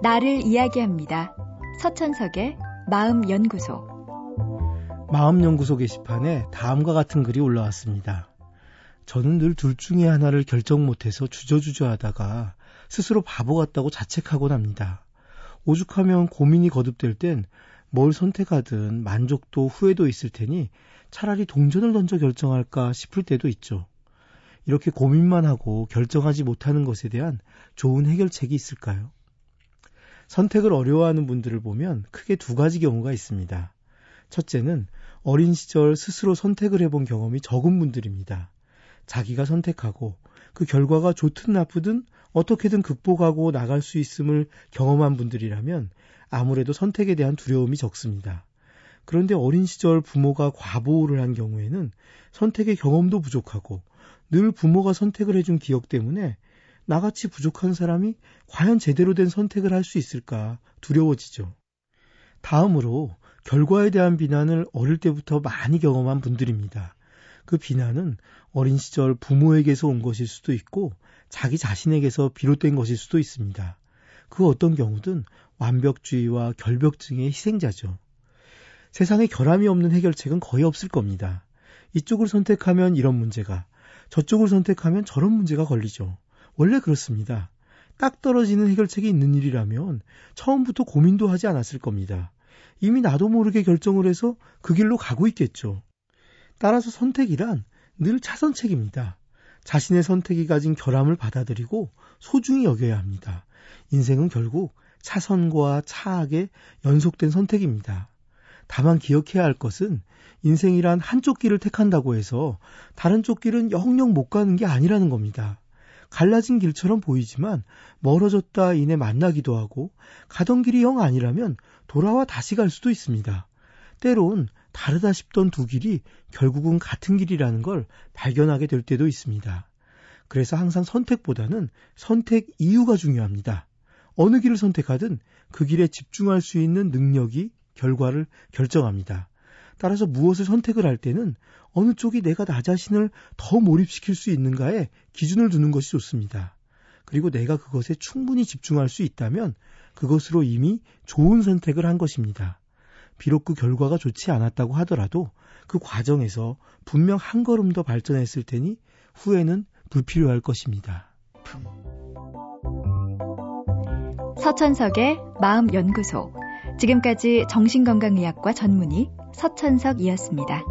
나를 이야기합니다. 서천석의 마음연구소. 마음연구소 게시판에 다음과 같은 글이 올라왔습니다. 저는 늘 둘 중에 하나를 결정 못해서 주저주저 하다가 스스로 바보 같다고 자책하곤 합니다. 오죽하면 고민이 거듭될 땐 뭘 선택하든 만족도 후회도 있을 테니 차라리 동전을 던져 결정할까 싶을 때도 있죠. 이렇게 고민만 하고 결정하지 못하는 것에 대한 좋은 해결책이 있을까요? 선택을 어려워하는 분들을 보면 크게 두 가지 경우가 있습니다. 첫째는 어린 시절 스스로 선택을 해본 경험이 적은 분들입니다. 자기가 선택하고 그 결과가 좋든 나쁘든 어떻게든 극복하고 나갈 수 있음을 경험한 분들이라면 아무래도 선택에 대한 두려움이 적습니다. 그런데 어린 시절 부모가 과보호를 한 경우에는 선택의 경험도 부족하고 늘 부모가 선택을 해준 기억 때문에 나같이 부족한 사람이 과연 제대로 된 선택을 할 수 있을까 두려워지죠. 다음으로 결과에 대한 비난을 어릴 때부터 많이 경험한 분들입니다. 그 비난은 어린 시절 부모에게서 온 것일 수도 있고 자기 자신에게서 비롯된 것일 수도 있습니다. 그 어떤 경우든 완벽주의와 결벽증의 희생자죠. 세상에 결함이 없는 해결책은 거의 없을 겁니다. 이쪽을 선택하면 이런 문제가, 저쪽을 선택하면 저런 문제가 걸리죠. 원래 그렇습니다. 딱 떨어지는 해결책이 있는 일이라면 처음부터 고민도 하지 않았을 겁니다. 이미 나도 모르게 결정을 해서 그 길로 가고 있겠죠. 따라서 선택이란 늘 차선책입니다. 자신의 선택이 가진 결함을 받아들이고 소중히 여겨야 합니다. 인생은 결국 차선과 차악의 연속된 선택입니다. 다만 기억해야 할 것은 인생이란 한쪽 길을 택한다고 해서 다른 쪽 길은 영영 못 가는 게 아니라는 겁니다. 갈라진 길처럼 보이지만 멀어졌다 이내 만나기도 하고 가던 길이 영 아니라면 돌아와 다시 갈 수도 있습니다. 때론 다르다 싶던 두 길이 결국은 같은 길이라는 걸 발견하게 될 때도 있습니다. 그래서 항상 선택보다는 선택 이유가 중요합니다. 어느 길을 선택하든 그 길에 집중할 수 있는 능력이 결과를 결정합니다. 따라서 무엇을 선택을 할 때는 어느 쪽이 내가 나 자신을 더 몰입시킬 수 있는가에 기준을 두는 것이 좋습니다. 그리고 내가 그것에 충분히 집중할 수 있다면 그것으로 이미 좋은 선택을 한 것입니다. 비록 그 결과가 좋지 않았다고 하더라도 그 과정에서 분명 한 걸음 더 발전했을 테니 후회는 불필요할 것입니다. 서천석의 마음연구소. 지금까지 정신건강의학과 전문의 서천석이었습니다.